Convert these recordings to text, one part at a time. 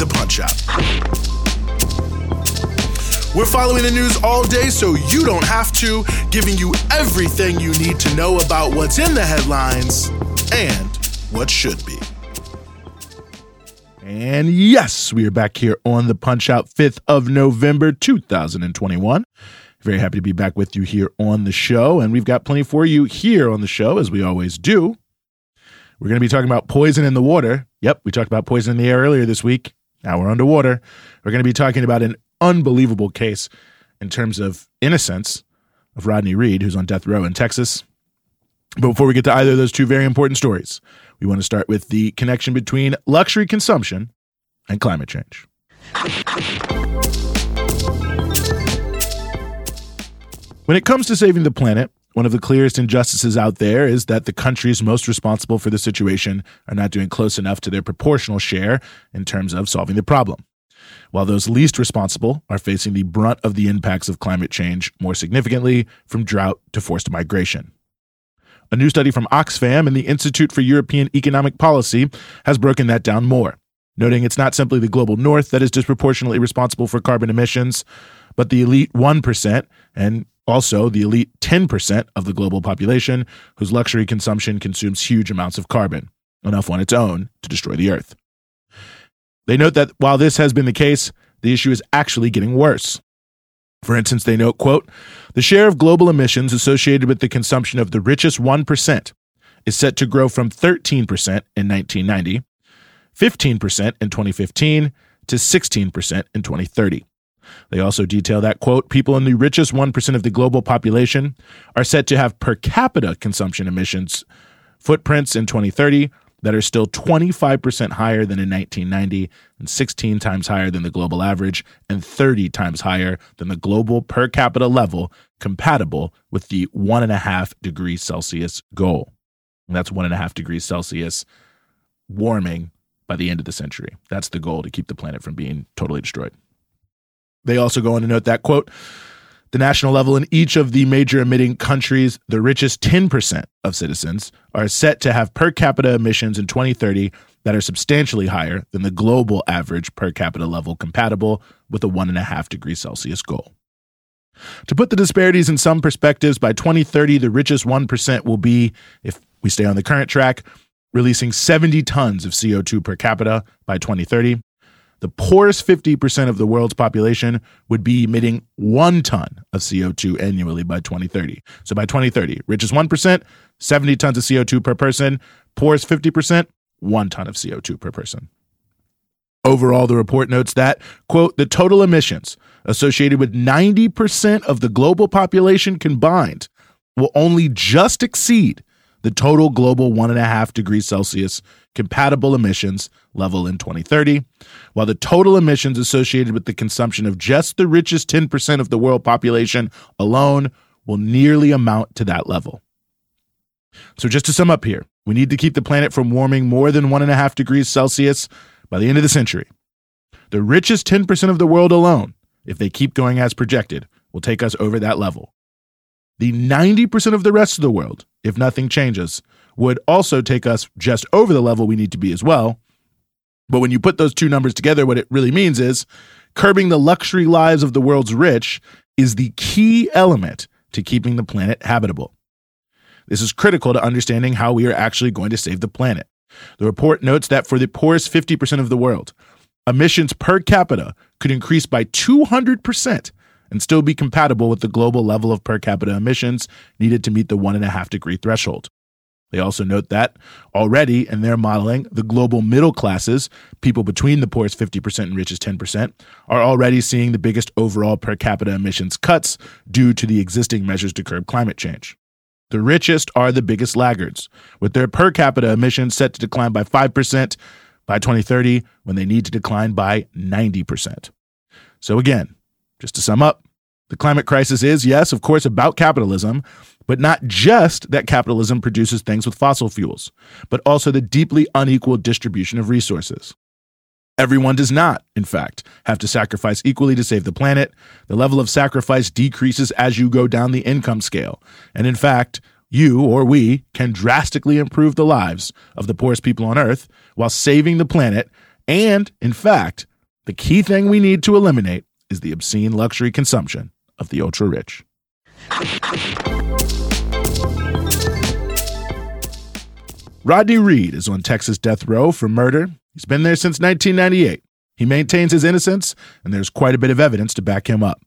the Punch Out. We're following the news all day so you don't have to, giving you everything you need to know about what's in the headlines and what should be. And yes, we are back here on the Punch Out 5th of November 2021. Very happy to be back with you here on the show, and we've got plenty for you here on the show, as we always do. We're going to be talking about poison in the water. Yep, we talked about poison in the air earlier this week. Now we're underwater. We're going to be talking about an unbelievable case in terms of innocence of Rodney Reed, who's on death row in Texas. But before we get to either of those two very important stories, we want to start with the connection between luxury consumption and climate change. When it comes to saving the planet, one of the clearest injustices out there is that the countries most responsible for the situation are not doing close enough to their proportional share in terms of solving the problem. While those least responsible are facing the brunt of the impacts of climate change more significantly, from drought to forced migration. A new study from Oxfam and the Institute for European Economic Policy has broken that down more, noting it's not simply the global north that is disproportionately responsible for carbon emissions, but the elite 1% and also the elite 10% of the global population whose luxury consumption consumes huge amounts of carbon, enough on its own to destroy the earth. They note that while this has been the case, the issue is actually getting worse. For instance, they note, quote, the share of global emissions associated with the consumption of the richest 1% is set to grow from 13% in 1990, 15% in 2015, to 16% in 2030. They also detail that, quote, people in the richest 1% of the global population are set to have per capita consumption emissions footprints in 2030 that are still 25% higher than in 1990 and 16 times higher than the global average and 30 times higher than the global per capita level compatible with the 1.5 degrees Celsius goal. And that's 1.5 degrees Celsius warming by the end of the century. That's the goal to keep the planet from being totally destroyed. They also go on to note that, quote, the national level in each of the major emitting countries, the richest 10% of citizens are set to have per capita emissions in 2030 that are substantially higher than the global average per capita level compatible with a 1.5 degree Celsius goal. To put the disparities in some perspectives, by 2030, the richest 1% will be, if we stay on the current track, releasing 70 tons of CO2 per capita by 2030 the poorest 50% of the world's population would be emitting one ton of CO2 annually by 2030. So by 2030, richest 1%, 70 tons of CO2 per person, poorest 50%, one ton of CO2 per person. Overall, the report notes that, quote, the total emissions associated with 90% of the global population combined will only just exceed the total global 1.5 degrees Celsius compatible emissions level in 2030, while the total emissions associated with the consumption of just the richest 10% of the world population alone will nearly amount to that level. So, just to sum up here, we need to keep the planet from warming more than 1.5 degrees Celsius by the end of the century. The richest 10% of the world alone, if they keep going as projected, will take us over that level. The 90% of the rest of the world, if nothing changes, would also take us just over the level we need to be as well. But when you put those two numbers together, what it really means is curbing the luxury lives of the world's rich is the key element to keeping the planet habitable. This is critical to understanding how we are actually going to save the planet. The report notes that for the poorest 50% of the world, emissions per capita could increase by 200% and still be compatible with the global level of per capita emissions needed to meet the 1.5 degree threshold. They also note that already in their modeling, the global middle classes, people between the poorest 50% and richest 10%, are already seeing the biggest overall per capita emissions cuts due to the existing measures to curb climate change. The richest are the biggest laggards, with their per capita emissions set to decline by 5% by 2030 when they need to decline by 90%. So, again, just to sum up, the climate crisis is, yes, of course, about capitalism, but not just that capitalism produces things with fossil fuels, but also the deeply unequal distribution of resources. Everyone does not, in fact, have to sacrifice equally to save the planet. The level of sacrifice decreases as you go down the income scale. And in fact, you or we can drastically improve the lives of the poorest people on earth while saving the planet. And in fact, the key thing we need to eliminate is the obscene luxury consumption of the ultra rich. Rodney Reed is on Texas death row for murder. He's been there since 1998. He maintains his innocence, and there's quite a bit of evidence to back him up.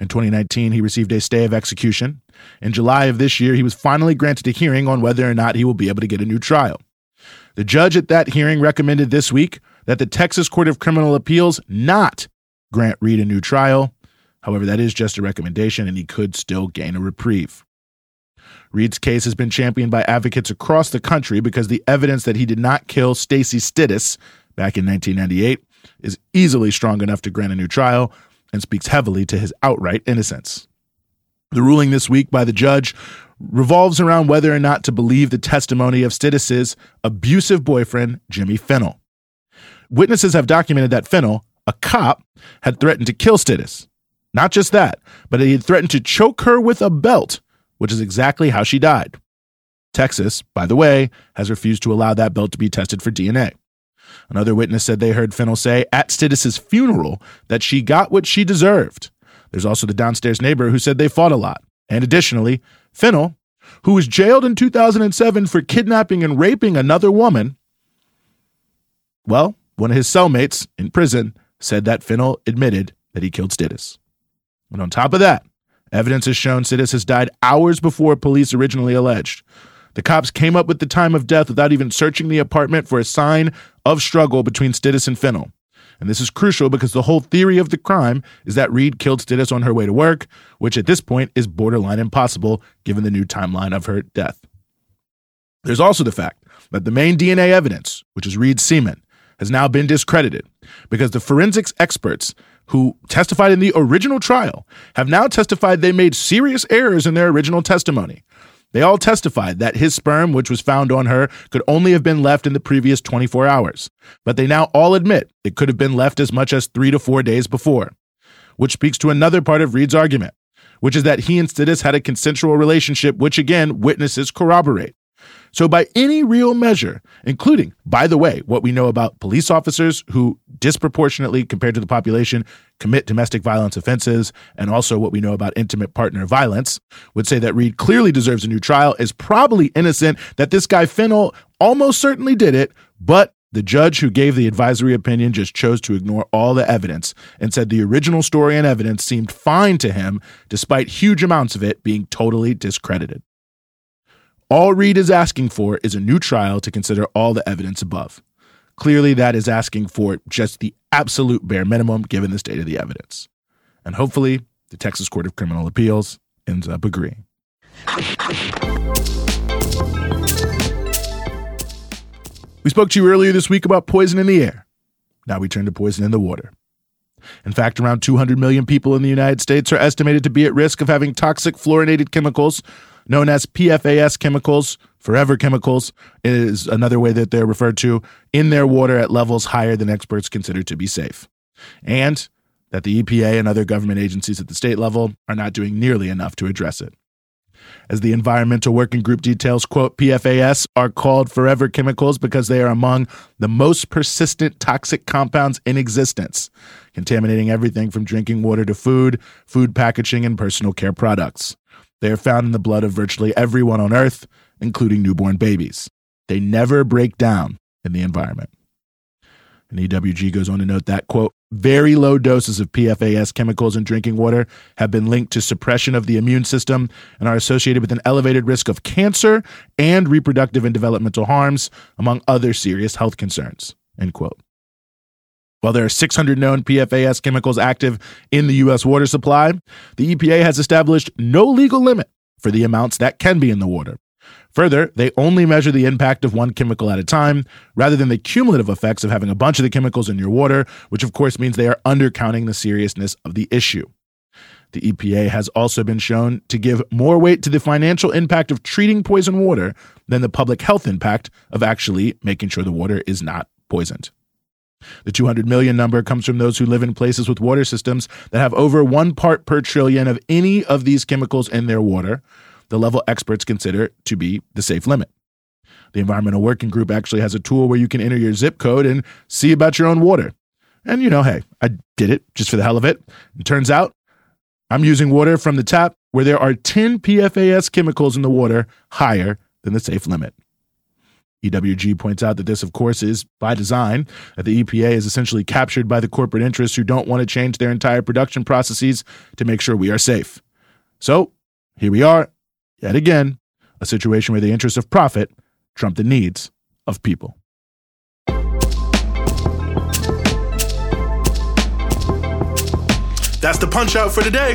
In 2019, he received a stay of execution. In July of this year, he was finally granted a hearing on whether or not he will be able to get a new trial. The judge at that hearing recommended this week that the Texas Court of Criminal Appeals not grant Reed a new trial. However, that is just a recommendation, and he could still gain a reprieve. Reed's case has been championed by advocates across the country because the evidence that he did not kill Stacey Stites back in 1998 is easily strong enough to grant a new trial and speaks heavily to his outright innocence. The ruling this week by the judge revolves around whether or not to believe the testimony of Stites's abusive boyfriend, Jimmy Fennell. Witnesses have documented that Fennell, a cop, had threatened to kill Stites. Not just that, but he had threatened to choke her with a belt, which is exactly how she died. Texas, by the way, has refused to allow that belt to be tested for DNA. Another witness said they heard Fennell say at Stites's funeral that she got what she deserved. There's also the downstairs neighbor who said they fought a lot. And additionally, Fennell, who was jailed in 2007 for kidnapping and raping another woman, well, one of his cellmates in prison said that Fennell admitted that he killed Stites. And on top of that, evidence has shown Stites has died hours before police originally alleged. The cops came up with the time of death without even searching the apartment for a sign of struggle between Stites and Fennell. And this is crucial because the whole theory of the crime is that Reed killed Stites on her way to work, which at this point is borderline impossible given the new timeline of her death. There's also the fact that the main DNA evidence, which is Reed's semen, has now been discredited because the forensics experts who testified in the original trial have now testified they made serious errors in their original testimony. They all testified that his sperm, which was found on her, could only have been left in the previous 24 hours. But they now all admit it could have been left as much as three to four days before, which speaks to another part of Reed's argument, which is that he and Stites had a consensual relationship, which again, witnesses corroborate. So, by any real measure, including, by the way, what we know about police officers who disproportionately, compared to the population, commit domestic violence offenses, and also what we know about intimate partner violence, would say that Reed clearly deserves a new trial, is probably innocent, that this guy Fennell almost certainly did it, but the judge who gave the advisory opinion just chose to ignore all the evidence and said the original story and evidence seemed fine to him, despite huge amounts of it being totally discredited. All Reed is asking for is a new trial to consider all the evidence above. Clearly, that is asking for just the absolute bare minimum given the state of the evidence. And hopefully, the Texas Court of Criminal Appeals ends up agreeing. We spoke to you earlier this week about poison in the air. Now we turn to poison in the water. In fact, around 200 million people in the United States are estimated to be at risk of having toxic fluorinated chemicals known as PFAS chemicals, forever chemicals is another way that they're referred to, in their water at levels higher than experts consider to be safe. And that the EPA and other government agencies at the state level are not doing nearly enough to address it. As the Environmental Working Group details, quote, PFAS are called forever chemicals because they are among the most persistent toxic compounds in existence, contaminating everything from drinking water to food, food packaging, and personal care products. They are found in the blood of virtually everyone on Earth, including newborn babies. They never break down in the environment. And EWG goes on to note that, quote, very low doses of PFAS chemicals in drinking water have been linked to suppression of the immune system and are associated with an elevated risk of cancer and reproductive and developmental harms, among other serious health concerns, end quote. While there are 600 known PFAS chemicals active in the U.S. water supply, the EPA has established no legal limit for the amounts that can be in the water. Further, they only measure the impact of one chemical at a time rather than the cumulative effects of having a bunch of the chemicals in your water, which of course means they are undercounting the seriousness of the issue. The EPA has also been shown to give more weight to the financial impact of treating poison water than the public health impact of actually making sure the water is not poisoned. The 200 million number comes from those who live in places with water systems that have over one part per trillion of any of these chemicals in their water, the level experts consider to be the safe limit. The Environmental Working Group actually has a tool where you can enter your zip code and see about your own water. And you know, hey, I did it just for the hell of it. It turns out I'm using water from the tap where there are 10 PFAS chemicals in the water higher than the safe limit. EWG points out that this, of course, is by design, that the EPA is essentially captured by the corporate interests who don't want to change their entire production processes to make sure we are safe. So here we are, yet again, a situation where the interests of profit trump the needs of people. That's the punch out for today.